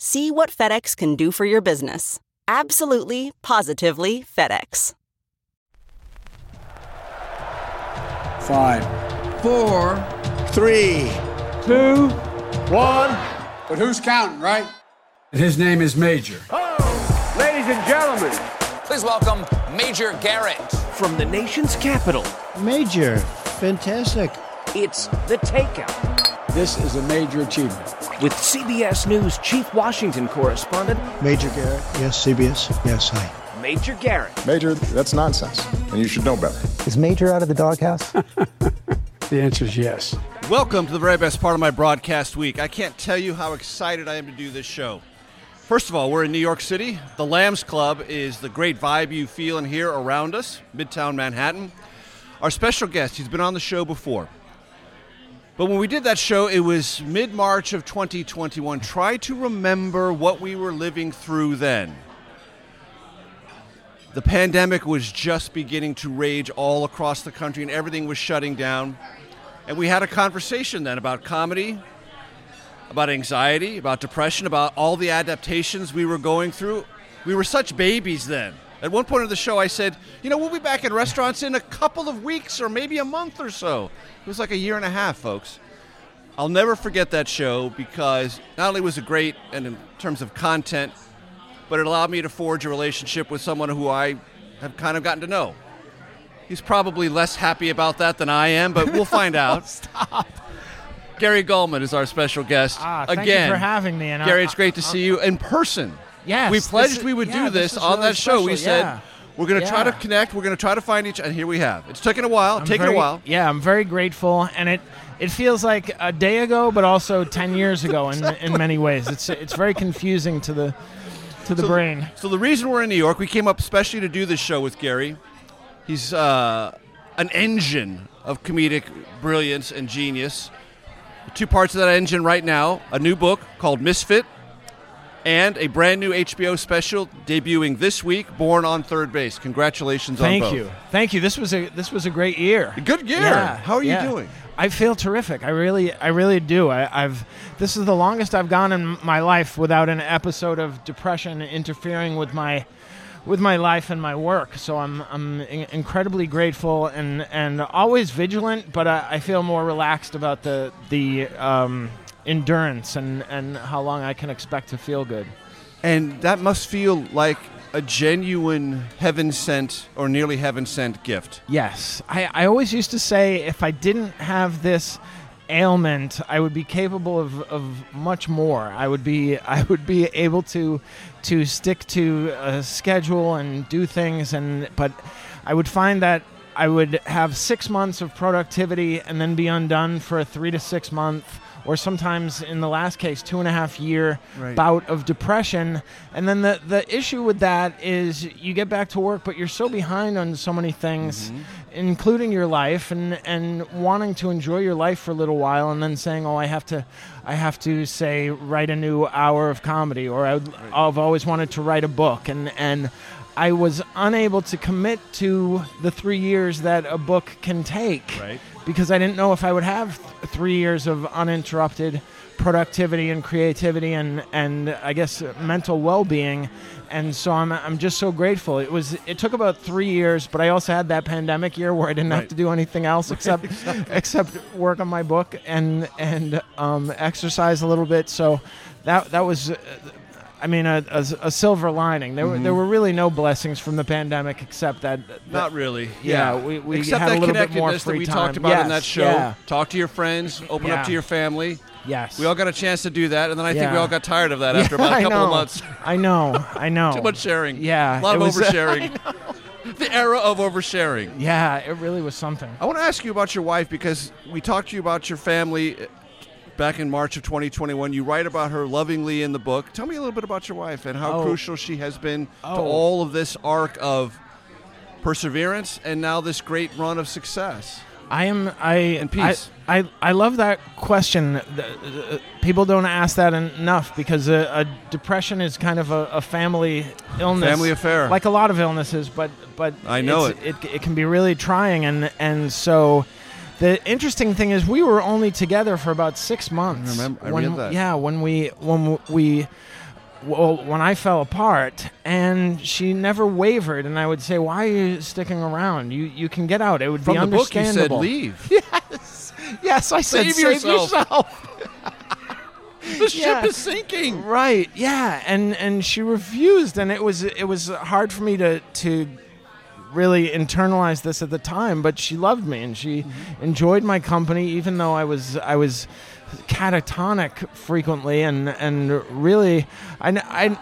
See what FedEx can do for your business. Absolutely, positively FedEx. Five, four, three, two, one. But who's counting, right? And his name is Major. Oh, ladies and gentlemen, please welcome Major Garrett from the nation's capital. Major, fantastic. It's the takeout. This is a major achievement. With CBS News Chief Washington Correspondent Major Garrett, yes, CBS, yes, hi. Major Garrett. Major, that's nonsense, and you should know better. Is Major out of the doghouse? the answer is yes. Welcome to the very best part of my broadcast week. I can't tell you how excited I am to do this show. First of all, we're in New York City. The Lambs Club is the great vibe you feel and hear around us, Midtown Manhattan. Our special guest, he's been on the show before. But when we did that show, it was mid March of 2021. Try to remember what we were living through then. The pandemic was just beginning to rage all across the country and everything was shutting down. And we had a conversation then about comedy, about anxiety, about depression, about all the adaptations we were going through. We were such babies then. At one point of the show, I said, you know, we'll be back in restaurants in a couple of weeks or maybe a month or so. It was like a year and a half, folks. I'll never forget that show because not only was it great and in terms of content, but it allowed me to forge a relationship with someone who I have kind of gotten to know. He's probably less happy about that than I am, but we'll find out. Stop. Gary Gulman is our special guest. Ah, thank Again, you for having me. And Gary, I, it's great to see you in person. Yes, we pledged is, we would yeah, do this, this on really that show. We special, said we're going to yeah. try to connect. We're going to try to find each, and here we have. It's taken a while. I'm taken very, a while. Yeah, I'm very grateful, and it it feels like a day ago, but also ten years ago exactly. in in many ways. It's it's very confusing to the to the so, brain. So the reason we're in New York, we came up especially to do this show with Gary. He's uh, an engine of comedic brilliance and genius. Two parts of that engine right now: a new book called Misfit and a brand new HBO special debuting this week, Born on Third Base. Congratulations Thank on both. Thank you. Thank you. This was a this was a great year. Good year. Yeah, How are yeah. you doing? I feel terrific. I really I really do. I, I've this is the longest I've gone in my life without an episode of depression interfering with my with my life and my work. So I'm I'm in- incredibly grateful and and always vigilant, but I, I feel more relaxed about the the um, endurance and and how long I can expect to feel good. And that must feel like a genuine heaven sent or nearly heaven sent gift. Yes. I, I always used to say if I didn't have this ailment, I would be capable of, of much more. I would be I would be able to to stick to a schedule and do things and but I would find that I would have six months of productivity and then be undone for a three to six month or sometimes in the last case two and a half year Right. bout of depression and then the, the issue with that is you get back to work but you're so behind on so many things mm-hmm. including your life and and wanting to enjoy your life for a little while and then saying oh I have to I have to say write a new hour of comedy or I would, I've always wanted to write a book and and I was unable to commit to the three years that a book can take. Right. Because I didn't know if I would have th- three years of uninterrupted productivity and creativity and, and I guess mental well being. And so I'm, I'm just so grateful. It was it took about three years, but I also had that pandemic year where I didn't have to do anything else except except work on my book and and um, exercise a little bit. So that that was uh, I mean, a, a, a silver lining. There, were, there were really no blessings from the pandemic except that. that Mm-hmm. Not really. Yeah, we, we Except had that a little bit more connectedness free that we time. talked about in Yes, that show. Yeah. Talk to your friends, open Yeah. up to your family. Yes. We all got a chance to do that, and then I think we Yeah. all got tired of that Yeah, after about a I couple of months. I know. I know. Too much sharing. Yeah, A lot it of was- oversharing. the era of oversharing. Yeah, it really was something. I want to ask you about your wife because we talked to you about your family back in March of 2021. You write about her lovingly in the book. Tell me a little bit about your wife and how Oh. crucial she has been to Oh. all of this arc of perseverance and now this great run of success. I am. I And peace. I, I, I love that question. People don't ask that enough because a, a depression is kind of a, a family illness, Family affair. like a lot of illnesses. But but I know it's- it. It can be really trying, and and so. The interesting thing is, we were only together for about six months. remember- I when, read that. Yeah, when we when we well, when I fell apart, and she never wavered, and I would say, "Why are you sticking around? You you can get out. It would From be the book, you said leave. Yes, yes, I said Save save yourself." yourself. the ship Yeah. is sinking. Right? Yeah, and and she refused, and it was it was hard for me to to really internalize this at the time. But she loved me, and she Mm-hmm. enjoyed my company, even though I was I was catatonic frequently, and and really, I I.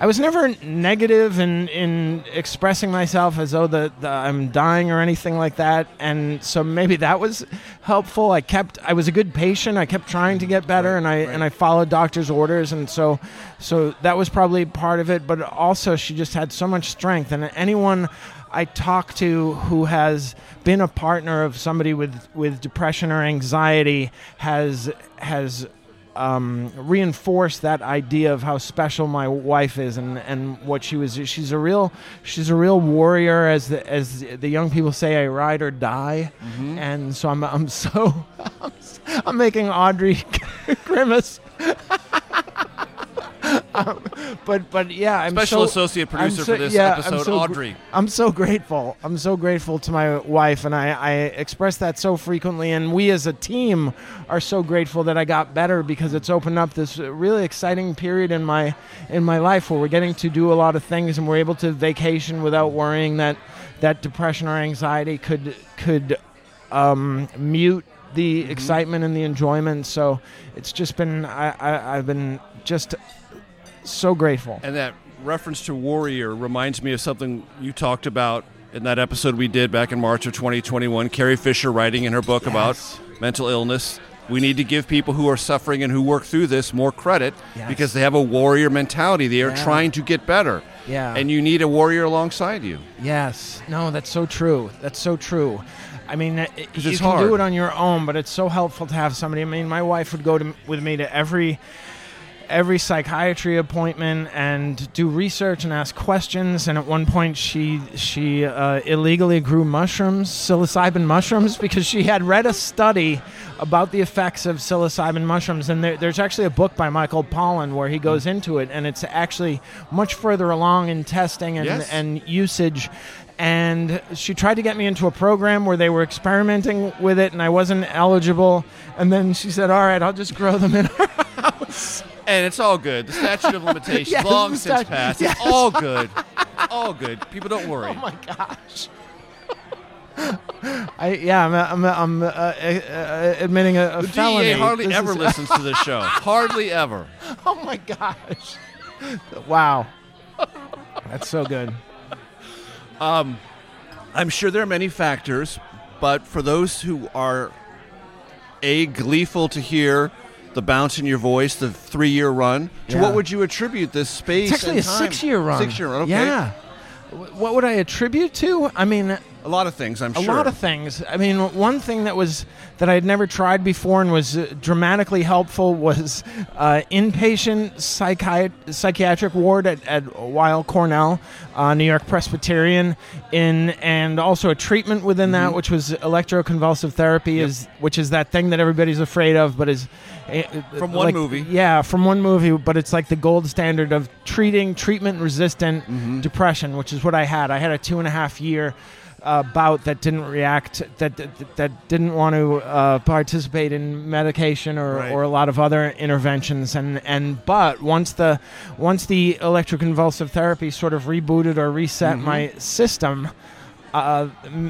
I was never negative in, in expressing myself as though that I'm dying or anything like that, and so maybe that was helpful. I kept I was a good patient. I kept trying to get better, and I and I followed doctor's orders, and so so that was probably part of it. But also, she just had so much strength, and anyone I talk to who has been a partner of somebody with with depression or anxiety has has um, reinforced that idea of how special my wife is and, and what she was. She's a real she's a real warrior, as the, as the young people say, a ride or die. And so I'm I'm so I'm, I'm making Audrey grimace. Um, but but yeah, I'm Special so- associate I'm producer so- for this yeah, I'm episode, so gr- Audrey. I'm so grateful. I'm so grateful to my wife, and I, I express that so frequently. And we as a team are so grateful that I got better because it's opened up this really exciting period in my in my life where we're getting to do a lot of things and we're able to vacation without worrying that that depression or anxiety could could um, mute the excitement and the enjoyment. So it's just been I, I, I've been just so grateful. And that reference to warrior reminds me of something you talked about in that episode we did back in March of 2021. Carrie Fisher writing in her book Yes. about mental illness. We need to give people who are suffering and who work through this more credit Yes. because they have a warrior mentality. They are Yeah. trying to get better. Yeah. And you need a warrior alongside you. Yes. No, that's so true. That's so true. I mean, uh, you can do it on your own, but it's so helpful to have somebody. I mean, my wife would go to, with me to every every psychiatry appointment and do research and ask questions. And at one point, she she uh, illegally grew mushrooms, psilocybin mushrooms, because she had read a study about the effects of psilocybin mushrooms. And there, there's actually a book by Michael Pollan where he goes into it, and it's actually much further along in testing and, Yes. and usage. And she tried to get me into a program where they were experimenting with it, and I wasn't eligible. And then she said, "All right, I'll just grow them in our house." And it's all good. The statute of limitations Yes, long the since statute- passed. yes. It's all good. all good. People don't worry. Oh my gosh. I yeah, I'm I'm, I'm uh, uh, uh, admitting a, a the felony. DEA hardly This ever is- listens to this show. hardly ever. Oh my gosh! Wow, that's so good. Um, I'm sure there are many factors, but for those who are a gleeful to hear the bounce in your voice, the three-year run, to Yeah. what would you attribute this space? It's actually a time? six-year run. Six-year run. Okay. Yeah. What would I attribute to? I mean, A lot of things, I'm sure. a sure. lot of things. I mean, one thing that was that I had never tried before and was uh, dramatically helpful was uh, inpatient psychiat- psychiatric ward at, at Weill Cornell, uh, New York Presbyterian, in and also a treatment within that, which was electroconvulsive therapy, is which is that thing that everybody's afraid of, but is From one like- movie. Yeah, from one movie, but it's like the gold standard of treating treatment-resistant Mm-hmm. depression, which is what I had. I had a two and a half year uh, bout that didn't react, that that, that didn't want to uh, participate in medication or, Right. or a lot of other interventions, and, and but once the once the electroconvulsive therapy sort of rebooted or reset Mm-hmm. my system. Uh,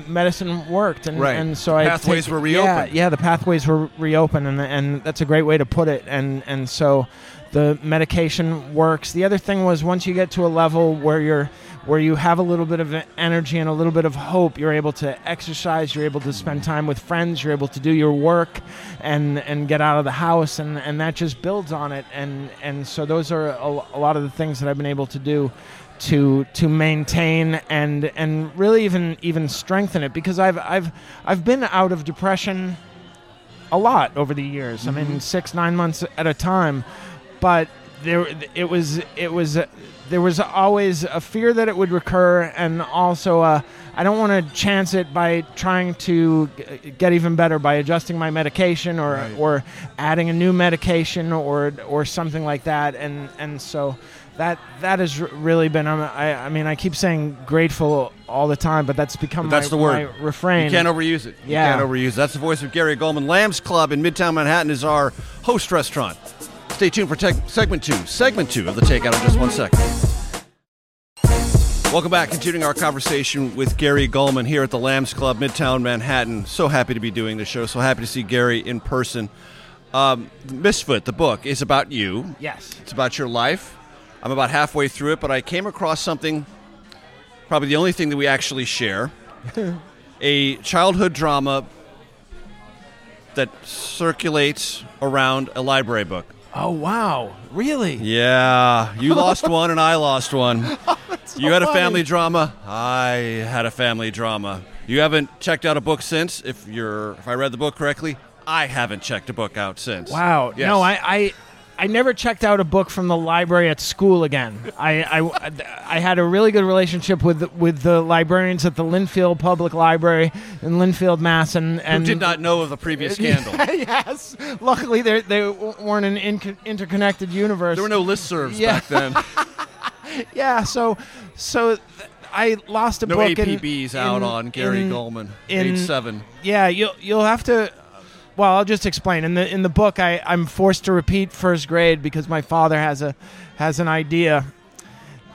medicine worked, and, Right. and so I Pathways take- were Yeah, reopened. yeah, the pathways were reopened, and and that's a great way to put it. And and so the medication works. The other thing was once you get to a level where you're where you have a little bit of energy and a little bit of hope, you're able to exercise, you're able to spend time with friends, you're able to do your work and and get out of the house and and that just builds on it and and so those are a, a lot of the things that I've been able to do to to maintain and and really even even strengthen it because I've I've I've been out of depression a lot over the years. I mean, six nine months at a time, but there it was it was uh, there was always a fear that it would recur, and also uh, I don't want to chance it by trying to g- get even better by adjusting my medication or Right. or adding a new medication or or something like that, and and so. That that has really been. I'm- I I mean, I keep saying grateful all the time, but that's become But that's my, the word. my refrain. You can't overuse it. Yeah. You can't overuse it. That's the voice of Gary Gulman. Lamb's Club in Midtown Manhattan is our host restaurant. Stay tuned for tech segment two. Segment two of the Takeout in just one second. Welcome back. Continuing our conversation with Gary Gulman here at the Lambs Club, Midtown Manhattan. So happy to be doing the show. So happy to see Gary in person. Um, Misfit, the book, is about you. Yes. It's about your life. I'm about halfway through it, but I came across something, probably the only thing that we actually share a childhood drama that circulates around a library book. Oh wow! Really? Yeah, you lost one and I lost one. you had a family drama. I had a family drama. You haven't checked out a book since. If you're, if I read the book correctly, I haven't checked a book out since. Wow. Yes. No, I, I I never checked out a book from the library at school again. I, I, I had a really good relationship with with the librarians at the Lynnfield Public Library in Lynnfield, Mass. And, Who and did not know of the previous scandal? yes. Luckily, they they weren't an in- interconnected universe. There were no listservs Yeah. back then. yeah. So so. th- I lost a No book. in- APBs out in- on Gary in- Gulman, in- age seven. Yeah, you'll you'll have to. Well, I'll just explain. In the in the book, I I'm forced to repeat first grade because my father has a has an idea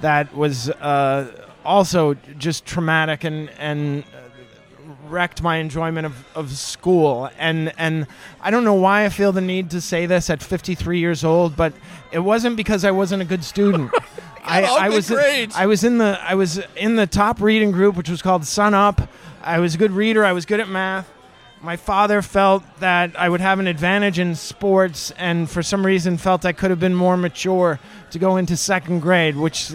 that was uh, also just traumatic and and wrecked my enjoyment of, of school. And and I don't know why I feel the need to say this at 53 years old but it wasn't because I wasn't a good student. I, I was. I was in the I was in the top reading group which was called Sun Up. I was a good reader. I was good at math my father felt that I would have an advantage in sports and for some reason felt I could have been more mature to go into second grade which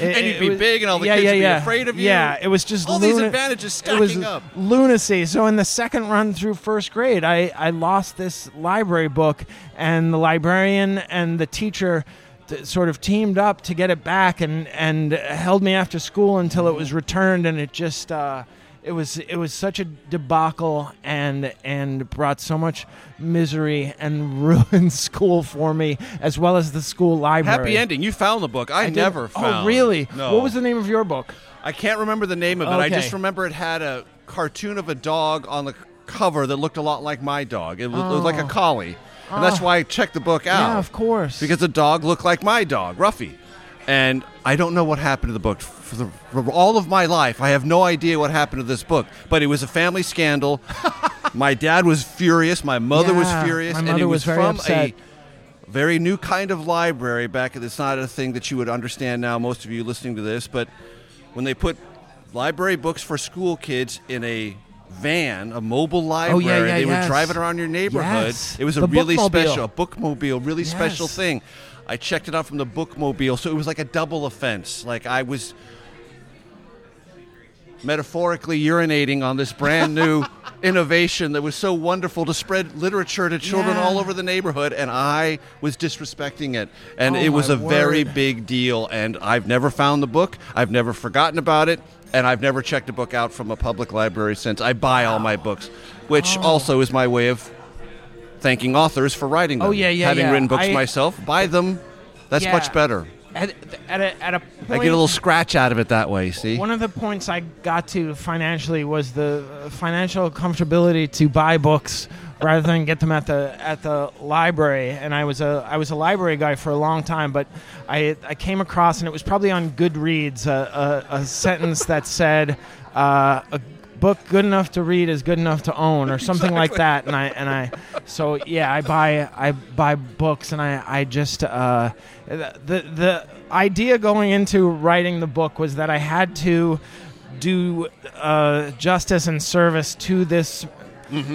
And you'd be big and all the yeah, kids yeah, would be yeah. afraid of you. Yeah, it was just All these luna- advantages it was stacking up. lunacy. So in the second run through first grade, I, I lost this library book, and the librarian and the teacher t- sort of teamed up to get it back, and and held me after school until it was returned, and it just. Uh, it was it was such a debacle and and brought so much misery and ruined school for me as well as the school library. Happy ending. You found the book. I, did- never oh, found. Oh, really? No. What was the name of your book? I can't remember the name of it. I just remember it had a cartoon of a dog on the cover that looked a lot like my dog. It was, it was like a Oh. collie, and that's Oh. why I checked the book out. Yeah, of course. because the dog looked like my dog, Ruffy. And I don't know what happened to the book. For, the, for all of my life, I have no idea what happened to this book. But it was a family scandal. my dad was furious. My mother was furious. my and it was was, very from upset. a very new kind of library back. It's not a thing that you would understand now, most of you listening to this. But when they put library books for school kids in a van, a mobile oh, library, Oh, yeah, they would yes. drive it around your neighborhood. Yes. It was a The really bookmobile. special, a bookmobile, really special thing. I checked it out from the bookmobile, so it was like a double offense. Like I was metaphorically urinating on this brand new innovation that was so wonderful to spread literature to children Yeah. all over the neighborhood, and I was disrespecting it. And Oh, it was a very big deal, and I've never found the book, I've never forgotten about it. And I've never checked a book out from a public library since. I buy all my books, which Oh. also is my way of thanking authors for writing them. Oh, yeah, yeah, Having yeah. written books I- myself, buy them. That's Yeah. much better. At, at a at a point, I get a little scratch out of it that way. See, One of the points I got to financially was the uh, financial comfortability to buy books rather than get them at the at the library. And I was a I was a library guy for a long time, but I I came across and it was probably on Goodreads a, a, a sentence that said uh, a book good enough to read is good enough to own or something like that. And I and I so yeah I buy I buy books and I I just uh, the the idea going into writing the book was that I had to do uh, justice and service to this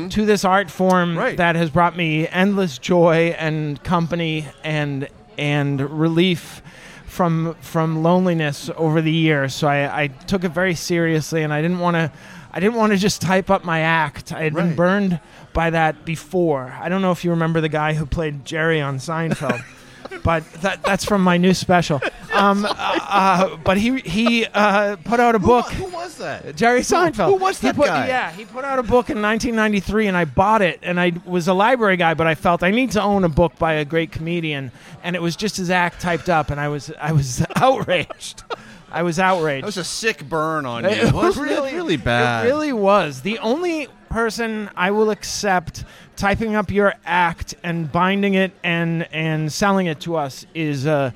to this art form Right. that has brought me endless joy and company and and relief from from loneliness over the years. So I, I took it very seriously, and I didn't want to. I didn't want to just type up my act. I had been burned by that before. I don't know if you remember the guy who played Jerry on Seinfeld, but that, that's from my new special. Um, uh, uh, but he he uh, put out a book. Who was that? Jerry Seinfeld. who was that put- guy? Yeah, he put out a book in 1993, and I bought it. And I was a library guy, but I felt I need to own a book by a great comedian, and it was just his act typed up, and I was I was outraged. I was outraged. That was a sick burn on you. It Wasn't really, really bad? It really was. The only person I will accept typing up your act and binding it and and selling it to us is uh,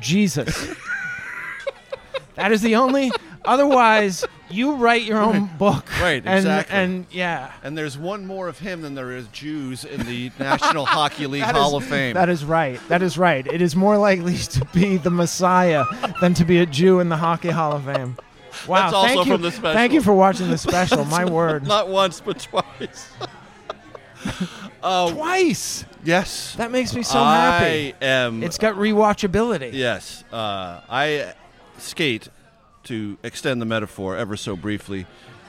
Jesus. that is the only. Otherwise, you write your own book. Right, and, exactly. And yeah. And there's one more of him than there is Jews in the National Hockey League That Hall is- of Fame. That is right. That is right. It is more likely to be the Messiah than to be a Jew in the Hockey Hall of Fame. Wow. That's also thank you. from the special. Thank you for watching the special. My word. Not once, but twice. Oh, Twice. yes. That makes me so happy. I am. It's got rewatchability. yes. Uh, I skate, to extend the metaphor ever so briefly,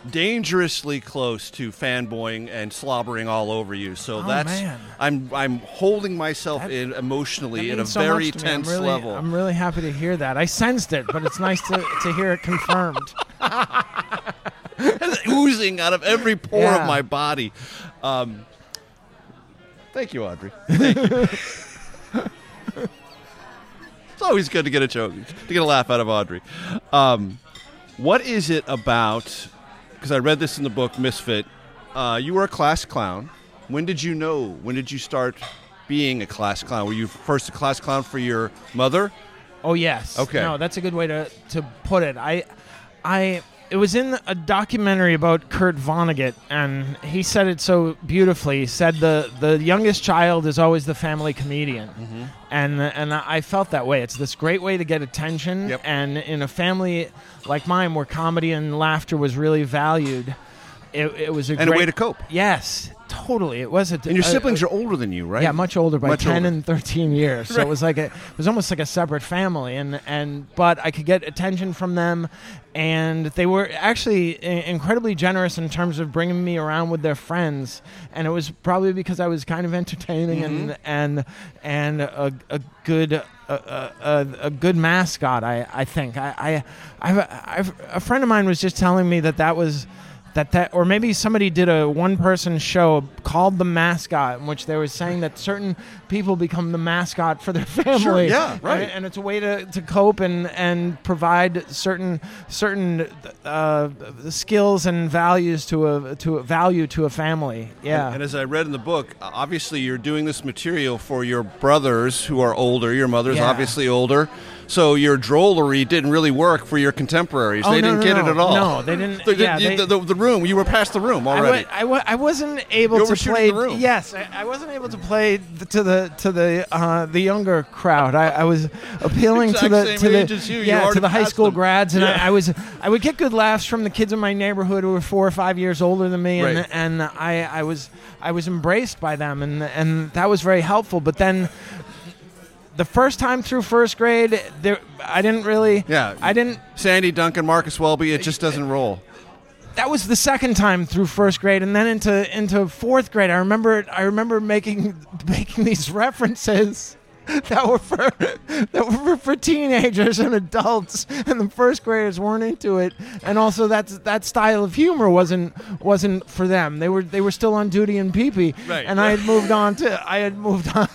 dangerously close to fanboying and slobbering all over you. So Oh, that's man. I'm I'm holding myself That- in emotionally at a so very me. I'm tense really, level. I'm really happy to hear that. I sensed it, but it's nice to, to hear it confirmed. Oozing out of every pore Yeah. of my body. Um, thank you, Audrey. Thank you. It's always good to get a joke, to get a laugh out of Audrey. Um, what is it about? Because I read this in the book Misfit. Uh, you were a class clown. When did you know? When did you start being a class clown? Were you first a class clown for your mother? Oh yes. Okay. No, that's a good way to, to put it. I I it was in a documentary about Kurt Vonnegut and he said it so beautifully. He said the the youngest child is always the family comedian. Mm-hmm. And and I felt that way. It's this great way to get attention Yep. and in a family like mine where comedy and laughter was really valued, it, it was a And a way to cope. Yes, totally. It was a And your siblings a- are older than you, right? yeah, much older by Much 10 older. and 13 years. So it was like a, it was almost like a separate family and and but I could get attention from them and they were actually incredibly generous in terms of bringing me around with their friends and it was probably because I was kind of entertaining and mm-hmm. and and a, a good a, a, a, a good mascot I, I think I, I I've, I've, a friend of mine was just telling me that that was that that or maybe somebody did a one person show called the mascot in which they were saying that certain people become the mascot for their family yeah, right. and, and it's a way to, to cope and and provide certain certain uh, skills and values to a to a value to a family yeah And, and as I read in the book, obviously you're doing this material for your brothers who are older. Your mother's Yeah. obviously older. So your drollery didn't really work for your contemporaries. Oh, they no, didn't no, get no. it at all. No, they didn't- The, the- yeah, they- the, the, the room, you were past the room I, already. wa- I, wa- I wasn't able You to play. the room. Yes, I, I wasn't able to play th- to the to the uh, the younger crowd. I, I was appealing to the to the you. You yeah to the high school them. grads, and Yeah. I, I was I would get good laughs from the kids in my neighborhood who were four or five years older than me, and and I I was I was embraced by them, and and that was very helpful. But then the first time through first grade, there I didn't really. Yeah. I didn't. Sandy Duncan, Marcus Welby, it just doesn't roll. That was the second time through first grade, and then into into fourth grade. I remember I remember making making these references that were for that were for, teenagers and adults, and the first graders weren't into it. And also that that style of humor wasn't wasn't for them. They were they were still on duty and pee pee, Right. and I had moved on to I had moved on.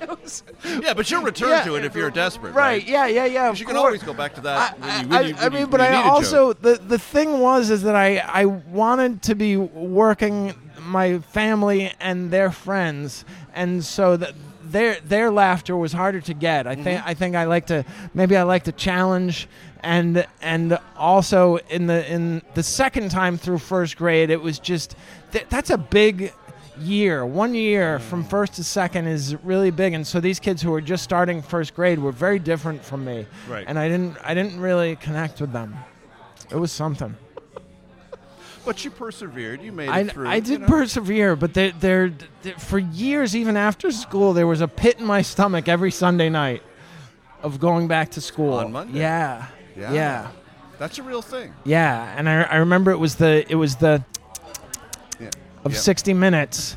Yeah, but you'll return Yeah, to it if you're desperate, right? right? Yeah, yeah, yeah. you can course. always go back to that. when you, when I, you, I mean, you- but I also the the thing was is that I I wanted to be working my family and their friends, and so that their their laughter was harder to get. I think Mm-hmm. I think I like to maybe I like to challenge. And and also in the in the second time through first grade, it was just th- that's a big year. One year mm. from first to second is really big, and so these kids who were just starting first grade were very different from me, Right. and I didn't I didn't really connect with them. It was something. But you persevered. You made it I, through. I you did know? persevere, but there, there, there, for years, even after school, there was a pit in my stomach every Sunday night of going back to school. On Monday. Yeah, Yeah. yeah, That's a real thing. yeah. And I, I remember it was the it was the. Of Yeah. 60 minutes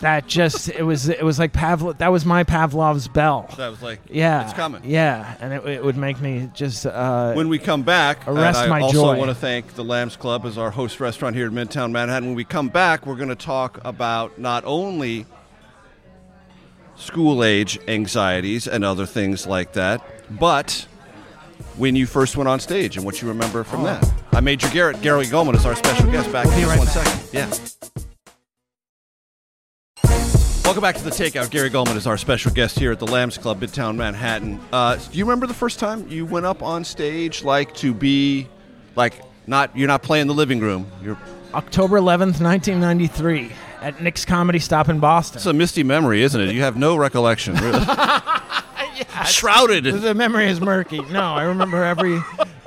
that just it was it was like Pavlov. That was my Pavlov's bell. That was like, Yeah, it's coming. Yeah, and it, it would make me just uh, When we come back, Arrest I my also joy. want to thank the Lambs Club as our host restaurant here in Midtown Manhattan. When we come back, we're going to talk about not only school age anxieties and other things like that, but when you first went on stage and what you remember from that. I'm Major Garrett. Gary Gulman is our special guest. Back We'll in just right one back. second. Yeah. Welcome back to the Takeout. Gary Gulman is our special guest here at the Lambs Club, Midtown Manhattan. Uh, do you remember the first time you went up on stage, like to be, like not you're not playing the living room. You're October 11th, 1993, at Nick's Comedy Stop in Boston. it's a misty memory, isn't it? You have no recollection, really. Shrouded. in- the memory is murky. No, I remember every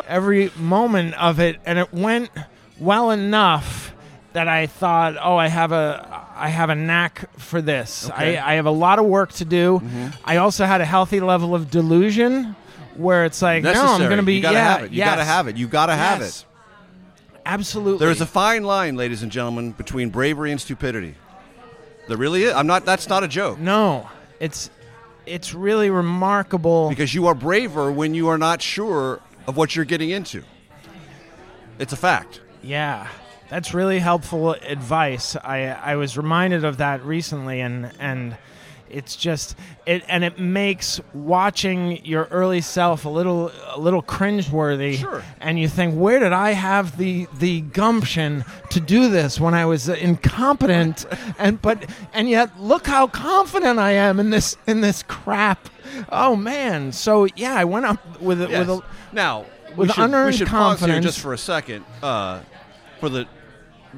every moment of it, and it went well enough that I thought, oh, I have a I have a knack for this. Okay. I, I have a lot of work to do. Mm-hmm. I also had a healthy level of delusion, where it's like, Necessary. no, I'm going to be You gotta yeah, have it. You yes, gotta have it. You gotta have yes. it. Absolutely. There is a fine line, ladies and gentlemen, between bravery and stupidity. There really is. I'm not. That's not a joke. no. It's it's really remarkable. Because you are braver when you are not sure of what you're getting into. It's a fact. Yeah, that's really helpful advice. I I was reminded of that recently, and and it's just it and it makes watching your early self a little a little cringeworthy. Sure. And you think, where did I have the the gumption to do this when I was incompetent? and but and yet look how confident I am in this in this crap. Oh man! So yeah, I went up with a, Yes. with a now, we with should, we unearned should pause here confidence. just for a second. Uh, for the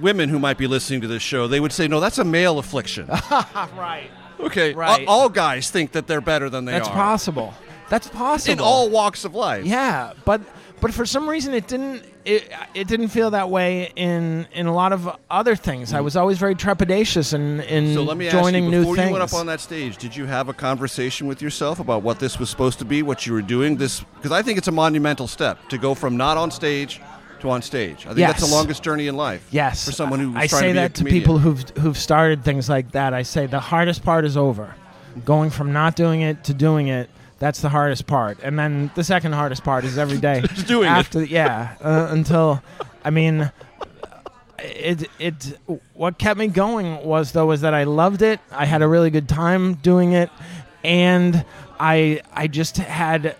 women who might be listening to this show, they would say, "No, that's a male affliction." right. okay, Right. All, all guys think that they're better than they That's are. possible. That's possible. in all walks of life. Yeah, but but for some reason it didn't it, it didn't feel that way in in a lot of other things. I was always very trepidatious in in Mm. So let me joining ask you, new before you went up on that stage, did you have a conversation with yourself about what this was supposed to be, what you were doing? This because I think it's a monumental step to go from not on stage on stage. I think that's the longest journey in life. Yes, for someone who's I say to that to comedian. people who've who've started things like that. I say the hardest part is over. Going from not doing it to doing it. That's the hardest part, and then the second hardest part is every day Just doing it. Yeah, uh, until I mean, it it what kept me going was though was that I loved it. I had a really good time doing it, and I I just had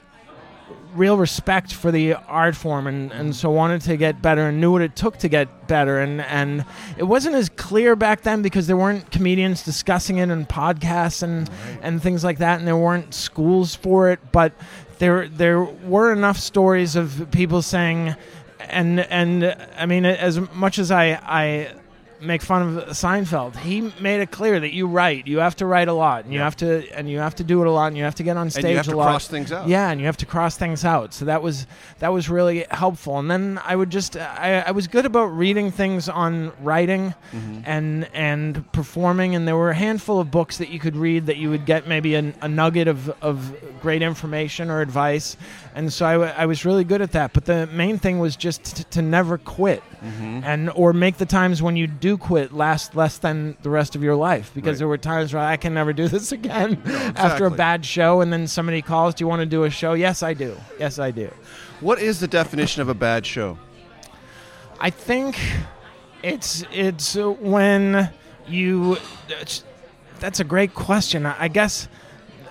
real respect for the art form and, and mm-hmm. so wanted to get better and knew what it took to get better. And and it wasn't as clear back then because there weren't comedians discussing it in podcasts and and things like that and there weren't schools for it. But there there were enough stories of people saying and and I mean as much as I I make fun of Seinfeld. He made it clear that you write. You have to write a lot, and you have to and you have to do it a lot, and you have to get on stage And you have a to lot. cross things out. Yeah, and you have to cross things out. So that was that was really helpful. And then I would just I, I was good about reading things on writing Mm-hmm. and and performing. And there were a handful of books that you could read that you would get maybe a, a nugget of of great information or advice. And so I, w- I was really good at that. But the main thing was just t- to never quit, Mm-hmm. and or make the times when you do quit last less than the rest of your life. Because Right. there were times where I can never do this again after a bad show, and then somebody calls, "Do you want to do a show?" Yes, I do. Yes, I do. What is the definition of a bad show? I think it's it's uh, when you. That's a great question. I I guess,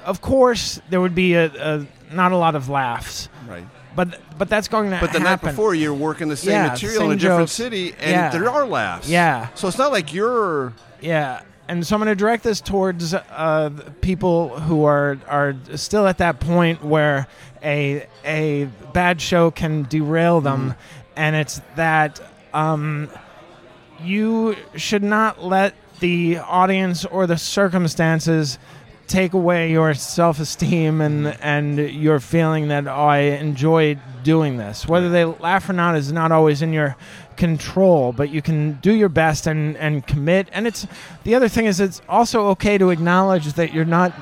of course, there would be a, a not a lot of laughs, Right. but but that's going to happen. But the night before, you're working the same Yeah, material same in a different jokes. city, and Yeah. there are laughs. Yeah. So it's not like you're. Yeah, and so I'm going to direct this towards uh, people who are are still at that point where a a bad show can derail them, and it's that um, you should not let the audience or the circumstances take away your self-esteem and mm. and your feeling that oh, I enjoy doing this. Whether they laugh or not is not always in your control, but you can do your best and and commit. And it's the other thing is it's also okay to acknowledge that you're not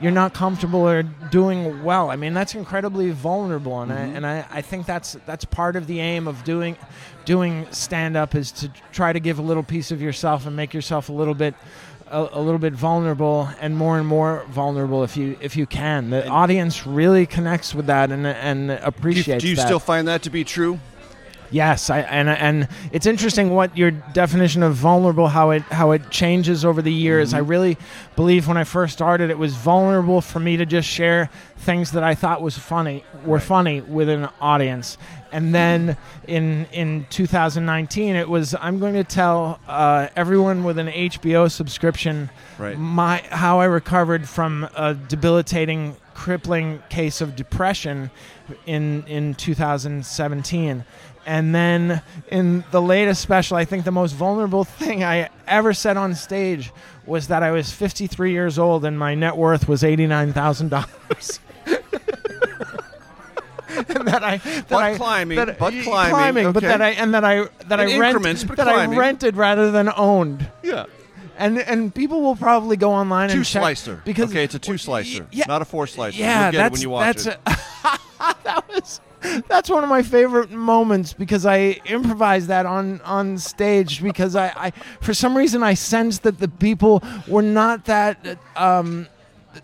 you're not comfortable or doing well. I mean that's incredibly vulnerable, and I, mm-hmm. and I, I think that's that's part of the aim of doing doing stand up is to try to give a little piece of yourself and make yourself a little bit a, a little bit vulnerable and more and more vulnerable if you if you can. The audience really connects with that and and Do you, appreciates do you still find that to be true? Yes, I, and and it's interesting what your definition of vulnerable how it how it changes over the years. I mm-hmm. really believe when I first started, it was vulnerable for me to just share things that I thought was funny were funny with an audience, and then in in 2019, it was I'm going to tell uh, everyone with an HBO subscription Right. my how I recovered from a debilitating, crippling case of depression in in 2017. And then in the latest special, I think the most vulnerable thing I ever said on stage was that I was 53 years old and my net worth was $89,000. and that I that Butt I, climbing, that, butt climbing, but okay. that I and that I that In I rent, but that climbing. I rented rather than owned Yeah. and and people will probably go online Two and check slicer. because okay, it's a two slicer, yeah, not a four slicer. yeah, You'll get that's it when you watch that's it. A, that was that's one of my favorite moments because I improvised that on on stage because I, I for some reason I sensed that the people were not that um,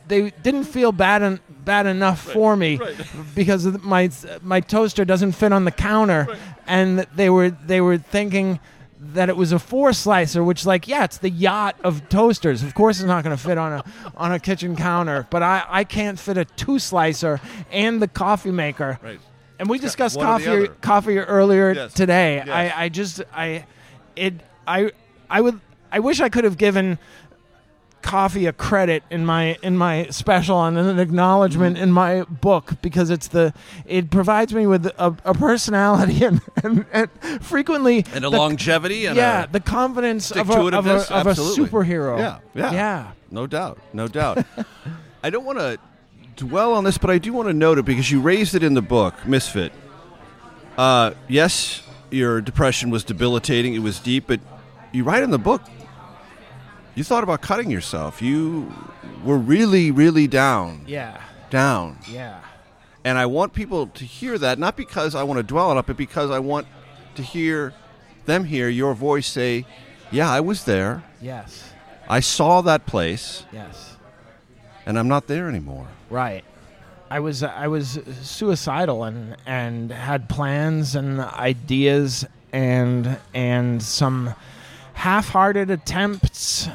they didn't feel bad en- bad enough for me because my my toaster doesn't fit on the counter and they were they were thinking that it was a four slicer which like yeah it's the yacht of toasters of course it's not going to fit on a on a kitchen counter but I I can't fit a two slicer and the coffee maker Right. and we discussed one coffee coffee earlier Yes. today. Yes. I, I just I it I I would I wish I could have given coffee a credit in my in my special and an acknowledgement Mm-hmm. in my book because it's the it provides me with a, a personality and, and, and frequently And a the- longevity and yeah a the confidence of a, of, a, of a superhero Yeah, yeah. yeah No doubt, no doubt. I don't want to dwell on this, but I do want to note it because you raised it in the book, Misfit. Uh, yes, your depression was debilitating; it was deep, but you write in the book you thought about cutting yourself. You were really, really down, yeah down. yeah And I want people to hear that, not because I want to dwell on it, but because I want to hear them hear your voice say, "Yeah, I was there. yes I saw that place, yes and I'm not there anymore." Right. I was I was suicidal and and had plans and ideas and and some half-hearted attempts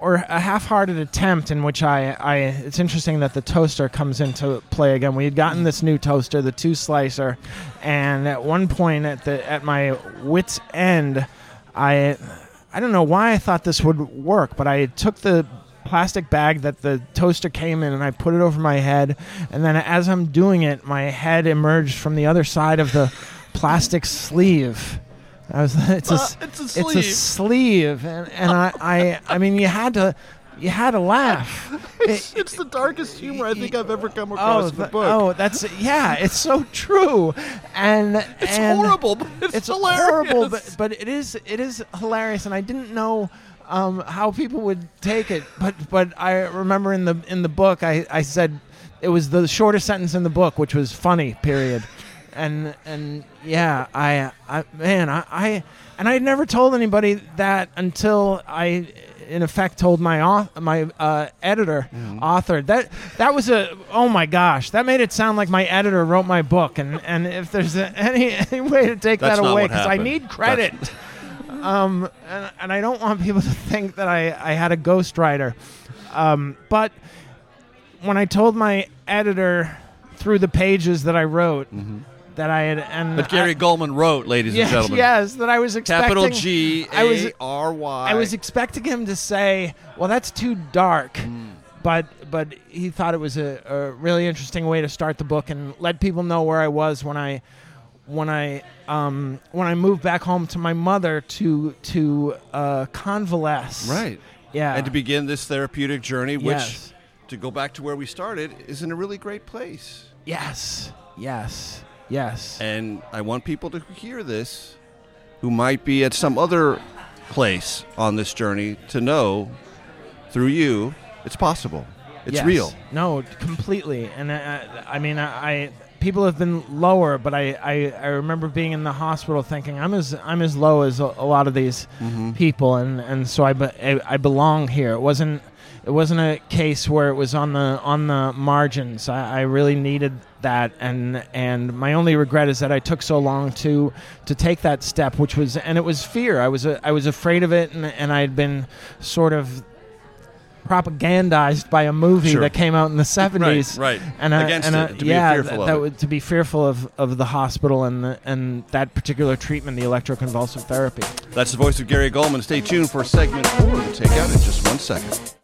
or a half-hearted attempt in which I, I it's interesting that the toaster comes into play again. We had gotten this new toaster, the two slicer, and at one point at the at my wits end, I I don't know why I thought this would work, but I took the plastic bag that the toaster came in and I put it over my head and then as I'm doing it my head emerged from the other side of the plastic sleeve I was it's a Uh, it's a it's a sleeve. sleeve, and and I, I I mean you had to you had to laugh. It's, it's the darkest humor I think I've ever come across Oh, in the book. oh, that's yeah, it's so true, and it's and horrible, but it's, it's hilarious. horrible, but but it is it is hilarious, and I didn't know um, how people would take it, but but I remember in the in the book I, I said it was the shortest sentence in the book, which was funny. Period. And and yeah, I I man I, I and I had never told anybody that until I in effect told my auth- my uh, editor author. That that was a oh my gosh that made it sound like my editor wrote my book. And and if there's a, any any way to take That's that away because I need credit. Um and, and I don't want people to think that I I had a ghostwriter. Um but when I told my editor through the pages that I wrote that I had and But Gary I, Gulman wrote, ladies yes, and gentlemen. yes that I was expecting Capital G A R Y. I was expecting him to say, "Well, that's too dark," Hmm. but but he thought it was a, a really interesting way to start the book and let people know where I was when I when I um, when I moved back home to my mother to to uh, convalesce. right. Yeah. And to begin this therapeutic journey, which, Yes. to go back to where we started, is in a really great place. yes. Yes. Yes. And I want people to hear this who might be at some other place on this journey to know through you it's possible. It's Yes. real. No, completely. And I, I mean, I, I people have been lower, but I, I, I remember being in the hospital thinking I'm as I'm as low as a, a lot of these Mm-hmm. people, and, and so I, be, I I belong here. It wasn't it wasn't a case where it was on the on the margins. I, I really needed that, and and my only regret is that I took so long to to take that step, which was and it was fear. I was a, I was afraid of it, and and I had been sort of propagandized by a movie Sure. that came out in the 70s right. and I- Against and I- it, to be fearful th- of that it. to be fearful of, of the hospital and the, and that particular treatment the electroconvulsive therapy That's the voice of Gary Gulman. Stay tuned for segment four of the Takeout in just one second.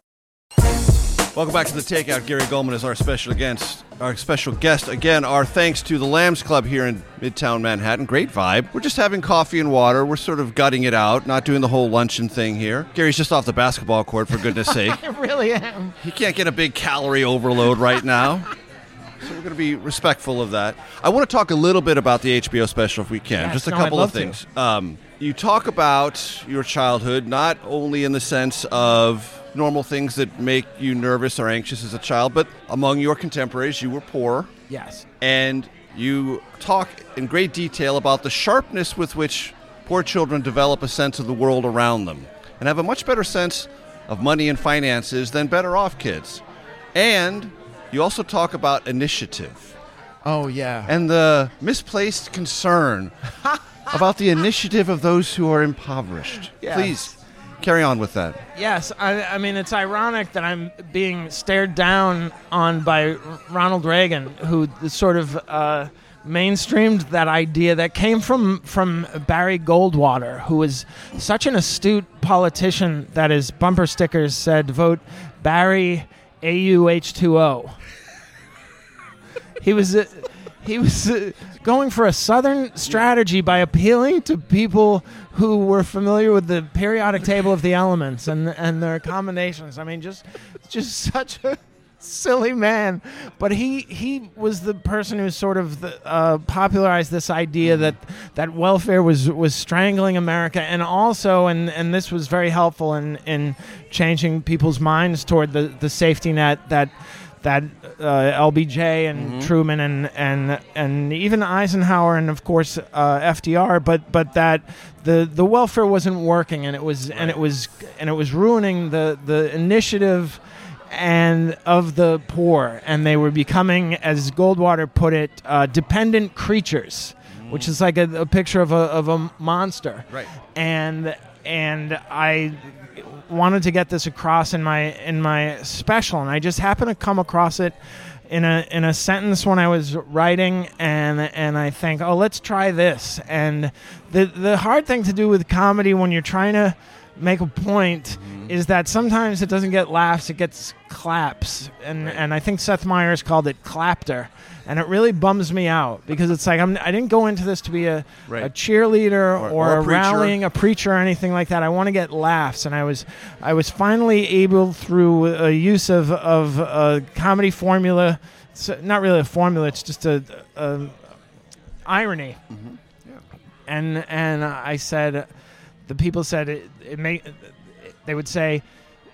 Welcome back to the Takeout. Gary Gulman is our special guest. Our special guest again. Our thanks to the Lambs Club here in Midtown Manhattan. Great vibe. We're just having coffee and water. We're sort of gutting it out, not doing the whole luncheon thing here. Gary's just off the basketball court, for goodness sake. I really am He can't get a big calorie overload right now. So we're going to be respectful of that. I want to talk a little bit about the HBO special if we can. Yes, Just a no, couple of things. Um, you talk about your childhood not only in the sense of normal things that make you nervous or anxious as a child, but among your contemporaries, you were poor. yes And you talk in great detail about the sharpness with which poor children develop a sense of the world around them and have a much better sense of money and finances than better off kids. And you also talk about initiative oh yeah and the misplaced concern about the initiative of those who are impoverished. Yes. Please carry on with that. Yes, I, I mean it's ironic that I'm being stared down on by Ronald Reagan, who sort of uh, mainstreamed that idea that came from from Barry Goldwater, who was such an astute politician that his bumper stickers said "Vote Barry AUH2O." He was. Uh, he was uh, going for a southern strategy by appealing to people who were familiar with the periodic table of the elements and and their combinations. I mean, just just such a silly man. But he he was the person who sort of the, uh, popularized this idea that that welfare was was strangling America, and also and and this was very helpful in in changing people's minds toward the the safety net that that LBJ and Truman and and and even Eisenhower and of course uh, FDR, but but that the the welfare wasn't working and it was and it was and it was ruining the the initiative and of the poor. And they were becoming, as Goldwater put it, uh, dependent creatures, which is like a, a picture of a of a monster, Right. and and I wanted to get this across in my in my special, and I just happened to come across it in a in a sentence when I was writing, and and I think, oh, let's try this. And the the hard thing to do with comedy when you're trying to make a point mm-hmm. is that sometimes it doesn't get laughs, it gets claps, and and I think Seth Meyers called it clapter, and it really bums me out because it's like I'm I didn't go into this to be a, Right. a cheerleader Or- or, or a a rallying a preacher or anything like that. I want to get laughs, and I was I was finally able through a use of of a comedy formula. It's not really a formula; it's just a, a irony. Mm-hmm. And and I said, the people said it, it may. They would say,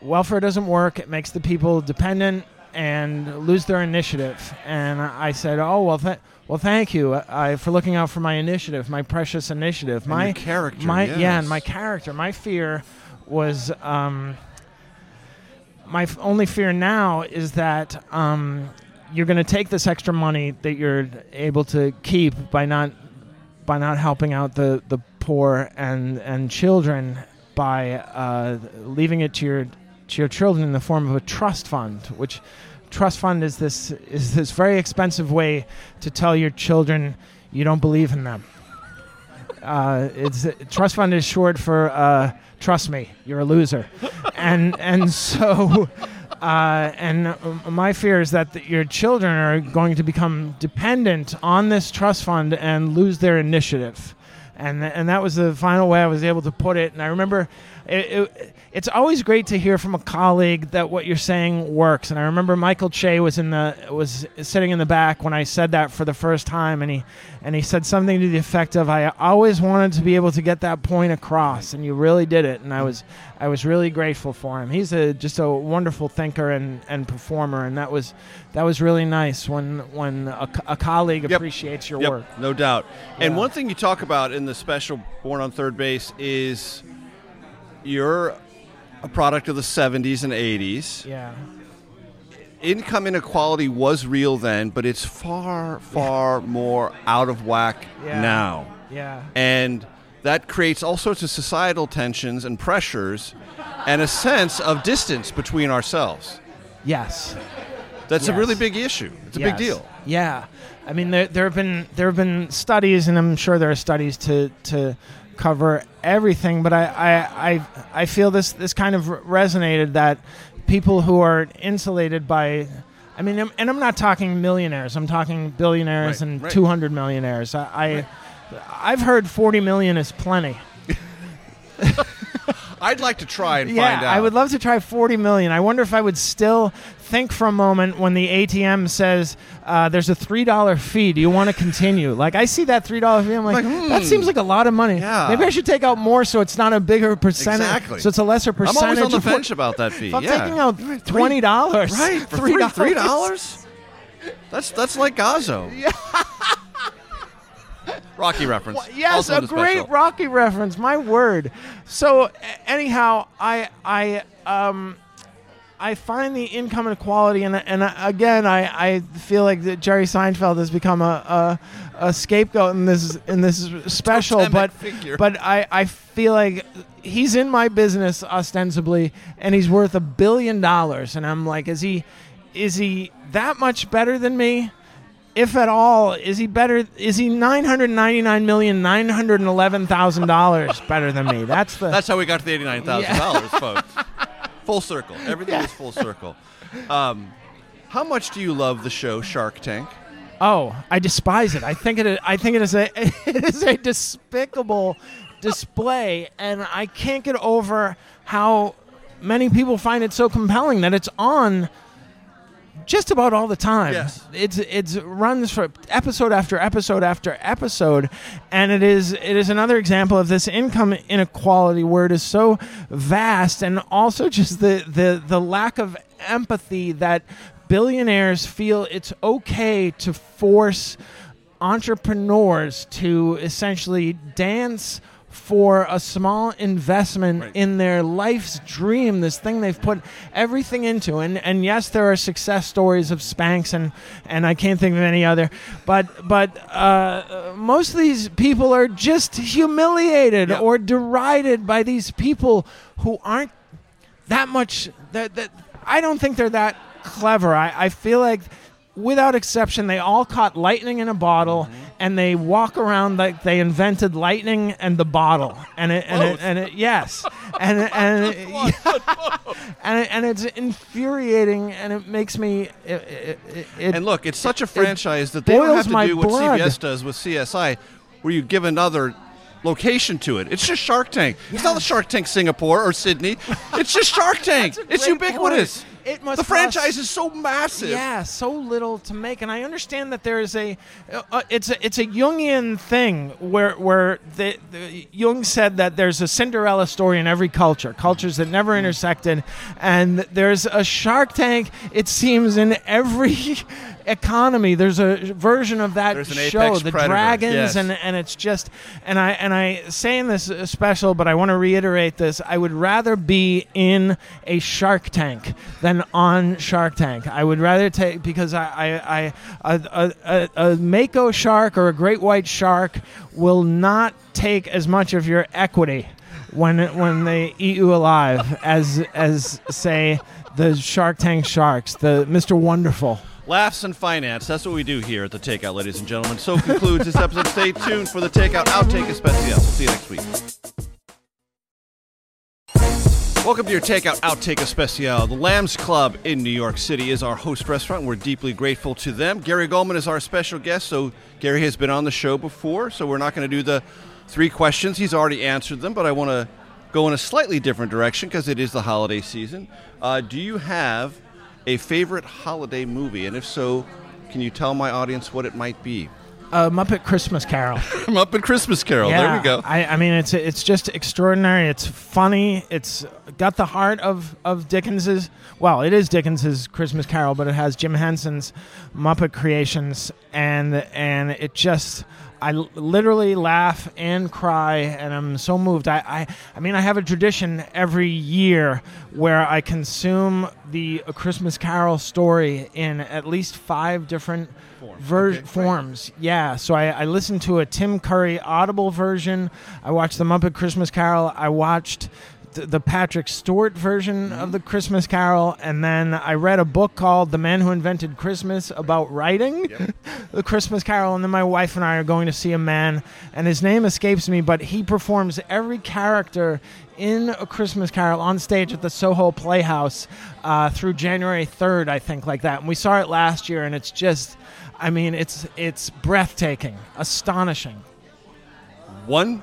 welfare doesn't work. It makes the people dependent and lose their initiative. And I said, oh well, th- well, thank you I, for looking out for my initiative, my precious initiative, my your character, my yeah, and my character. My fear was. Um, my f- only fear now is that um, you're going to take this extra money that you're able to keep by not by not helping out the, the poor and and children by uh, leaving it to your to your children in the form of a trust fund, which trust fund is this is this very expensive way to tell your children you don't believe in them. Uh, it's trust fund is short for uh, trust me, you're a loser, and and so. Uh, and my fear is that th- your children are going to become dependent on this trust fund and lose their initiative. And, and that was the final way I was able to put it. And I remember it, it, it's always great to hear from a colleague that what you're saying works. And I remember Michael Che was in the was sitting in the back when I said that for the first time, and he and he said something to the effect of, "I always wanted to be able to get that point across, and you really did it." And I was I was really grateful for him. He's a just a wonderful thinker and, and performer, and that was that was really nice when when a, a colleague appreciates your Yep, work. no doubt. And one thing you talk about in the special Born on Third Base is you're a product of the 70s and 80s. Yeah. Income inequality was real then, but it's far, far more out of whack Yeah. now. Yeah. And that creates all sorts of societal tensions and pressures and a sense of distance between ourselves. Yes. That's a really big issue. It's a big deal. Yeah, I mean there there have been there have been studies, and I'm sure there are studies to to cover everything. But I I I, I feel this this kind of resonated that people who are insulated by. I mean, I'm- and I'm not talking millionaires. I'm talking billionaires Right, and right. 200 millionaires. I, I I've heard 40 million is plenty. I'd like to try and yeah, find out. I would love to try 40 million. I wonder if I would still think for a moment when the ATM says uh, there's a $3 fee. Do you want to continue? Like, I see that $3 fee. I'm like, Like, that hmm. seems like a lot of money. Yeah. Maybe I should take out more so it's not a bigger percentage. Exactly. So it's a lesser percentage. I'm always on the fence about that fee. If I'm yeah. taking out $20. Right, for three three dollars. That's that's like Gazzo. Yeah. Rocky reference. Yes, Also a great special. Rocky reference. My word. So anyhow, I I um I find the income inequality, and and again, I, I feel like that Jerry Seinfeld has become a, a, a scapegoat in this in this special, Totemic but figure. but I, I feel like he's in my business ostensibly, and he's worth a billion dollars, and I'm like, is he is he that much better than me? If at all, is he better? Is he nine hundred ninety nine million nine hundred eleven thousand dollars better than me? That's the. That's how we got to the eighty nine thousand dollars, folks. Full circle. Everything is full circle. Um, how much do you love the show Shark Tank? oh, I despise it. I think it. I think it is a. It is a despicable display, and I can't get over how many people find it so compelling that it's on just about all the time. Yes. It's it's runs for episode after episode after episode, and it is it is another example of this income inequality where it is so vast, and also just the the the lack of empathy that billionaires feel it's okay to force entrepreneurs to essentially dance for a small investment Right. in their life's dream, this thing they've put everything into. And and yes, there are success stories of Spanx and and I can't think of any other, but but uh, most of these people are just humiliated Yeah. or derided by these people who aren't that much that, that I don't think they're that clever. I, I feel like without exception they all caught lightning in a bottle and they walk around like they invented lightning and the bottle, and it and it, and it yes, and and it, and it, and it's infuriating, and it makes me. It, and look, it's such a franchise that they don't have to do what blood. CBS does with CSI, where you give another location to it. It's just Shark Tank. It's not the Shark Tank Singapore or Sydney. It's just Shark Tank. It's ubiquitous. point. It must the franchise is so massive. Yeah, so little to make, and I understand that there is a, uh, it's a, it's a Jungian thing where where the, the Jung said that there's a Cinderella story in every culture, cultures that never intersected, and there's a Shark Tank. It seems in every economy, there's a version of that show, the predator, dragons, yes. and and it's just, and I and I say in this special, but I want to reiterate this: I would rather be in a Shark Tank than on Shark Tank. I would rather take because I, I, I a, a, a, a mako shark or a great white shark will not take as much of your equity when when they eat you alive as as say the Shark Tank sharks, the Mr. Wonderful. Laughs and finance. That's what we do here at the Takeout, ladies and gentlemen. So concludes this episode. Stay tuned for the Takeout Outtake Especial. We'll see you next week. Welcome to your Takeout Outtake Especial. The Lambs Club in New York City is our host restaurant. We're deeply grateful to them. Gary Gulman is our special guest. So Gary has been on the show before, so we're not going to do the three questions. He's already answered them, but I want to go in a slightly different direction because it is the holiday season. Uh, do you have a favorite holiday movie? And if so, can you tell my audience what it might be? Uh, Muppet Christmas Carol. Muppet Christmas Carol. Yeah, There we go. I, I mean, it's it's just extraordinary. It's funny. It's got the heart of of Dickens's. Well, it is Dickens's Christmas Carol, but it has Jim Henson's Muppet creations, and and it just. I literally laugh and cry, and I'm so moved. I, I, I mean, I have a tradition every year where I consume the A Christmas Carol story in at least five different ver- forms. Yeah, so I, I listened to a Tim Curry Audible version. I watched the Muppet Christmas Carol. I watched th- the Patrick Stewart version of the Christmas Carol, and then I read a book called "The Man Who Invented Christmas" about writing the Christmas Carol. And then my wife and I are going to see a man, and his name escapes me, but he performs every character in a Christmas Carol on stage at the Soho Playhouse uh, through January 3rd, I think, like that. And we saw it last year, and it's just, I mean, it's it's breathtaking, astonishing. One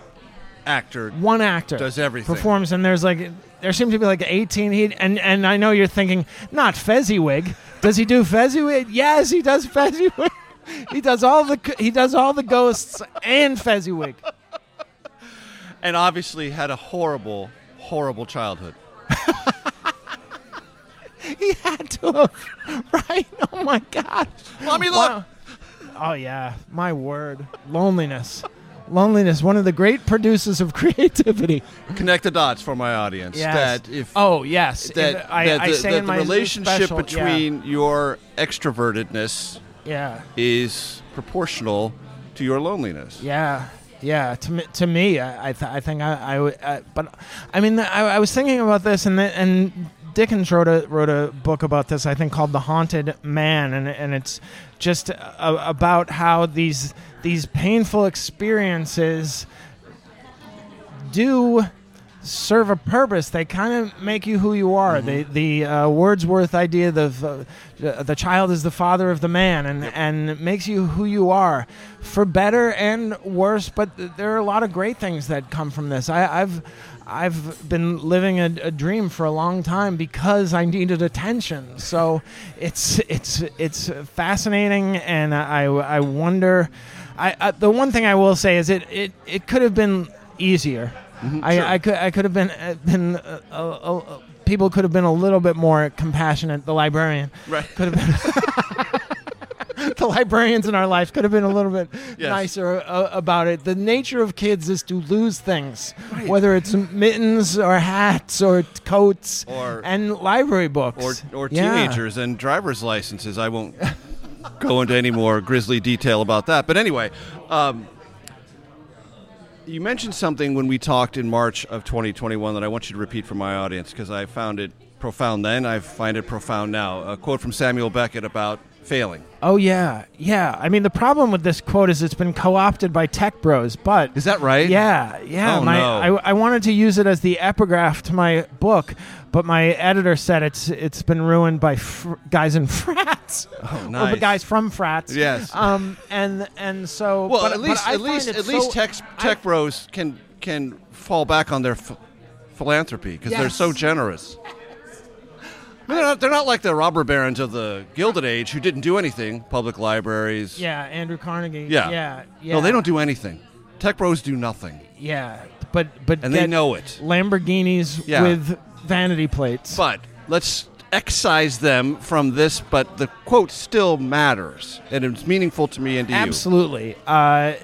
actor One actor does everything. performs, and there's like there seems to be like 18. He and and I know you're thinking not Fezziwig. Does he do Fezziwig? Yes, he does Fezziwig. he does all the he does all the ghosts and Fezziwig. and obviously had a horrible, horrible childhood. He had to have, right? Oh my God. Let me look. Wow. Oh yeah, my word. Loneliness. Loneliness, one of the great producers of creativity. Connect the dots for my audience. Yes. That if oh yes, that, If I, that I the, say that in the my relationship special, yeah. between your extrovertedness yeah, is proportional to your loneliness. yeah, yeah. To me, to me, I, I, th- I think I, I, would- I, but I mean, I, I was thinking about this, and and Dickens wrote a wrote a book about this. I think called The Haunted Man, and and it's just a, about how these these painful experiences do serve a purpose. They kind of make you who you are. The the uh, Wordsworth idea, the uh, the child is the father of the man, and and makes you who you are, for better and worse. But th- there are a lot of great things that come from this. I, I've I've been living a, a dream for a long time because I needed attention. So it's it's it's fascinating, and I I wonder. I, I the one thing I will say is it it, it could have been easier. I, I could I could have been uh, been uh, uh, uh, people could have been a little bit more compassionate. The librarian Right. could have been. the librarians in our life could have been a little bit Yes. nicer uh, about it. The nature of kids is to lose things, whether it's mittens or hats or coats Or- and library books Or, or Yeah. teenagers and driver's licenses. I won't go into any more grisly detail about that. But anyway, um, you mentioned something when we talked in March of 2021 that I want you to repeat for my audience because I found it profound then. I find it profound now. A quote from Samuel Beckett about failing. Oh yeah, yeah. I mean, the problem with this quote is it's been co-opted by tech bros. But is that right? Yeah, yeah. Oh, my, no. I, I wanted to use it as the epigraph to my book, but my editor said it's it's been ruined by fr- guys in frats. Oh, or nice. the guys from frats. Yes. Um, and and so. Well, but, at least I at least at so- least tech I- tech bros can can fall back on their ph- philanthropy because they're so generous. They're, not, they're not like the robber barons of the Gilded Age who didn't do anything. Public libraries. Yeah, Andrew Carnegie. Yeah. yeah, yeah. No, they don't do anything. Tech bros do nothing. Yeah, but but And they know it. Lamborghinis Yeah. with vanity plates. But let's excise them from this. But the quote still matters, and it's meaningful to me and to you. Absolutely. Uh,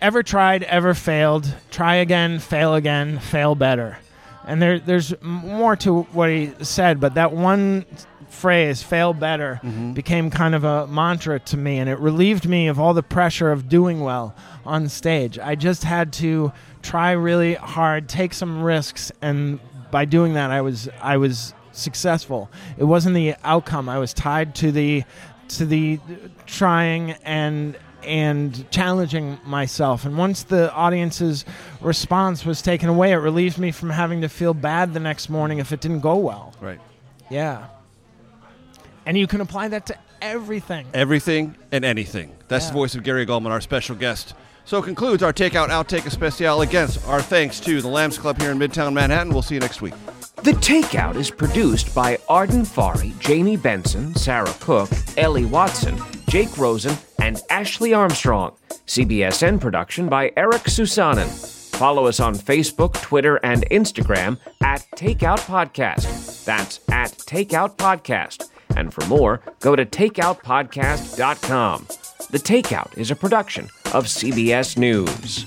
ever tried, ever failed. Try again, fail again, fail better. And there, there's more to what he said, but that one phrase, fail better, Mm-hmm. became kind of a mantra to me, and it relieved me of all the pressure of doing well on stage. I just had to try really hard, take some risks, and by doing that, I was, I was successful. It wasn't the outcome. I was tied to the to the trying and and challenging myself. And once the audience's response was taken away, it relieved me from having to feel bad the next morning if it didn't go well. Right. Yeah. And you can apply that to everything. Everything and anything. That's the voice of Gary Gulman, our special guest. So concludes our Takeout Outtake Especial. Again, our thanks to the Lambs Club here in Midtown Manhattan. We'll see you next week. The Takeout is produced by Arden Farhi, Jamie Benson, Sarah Cook, Ellie Watson, Jake Rosen, and Ashley Armstrong. CBSN production by Eric Susanen. Follow us on Facebook, Twitter, and Instagram at Takeout Podcast. That's at Takeout Podcast. And for more, go to takeoutpodcast.com. The Takeout is a production of CBS News.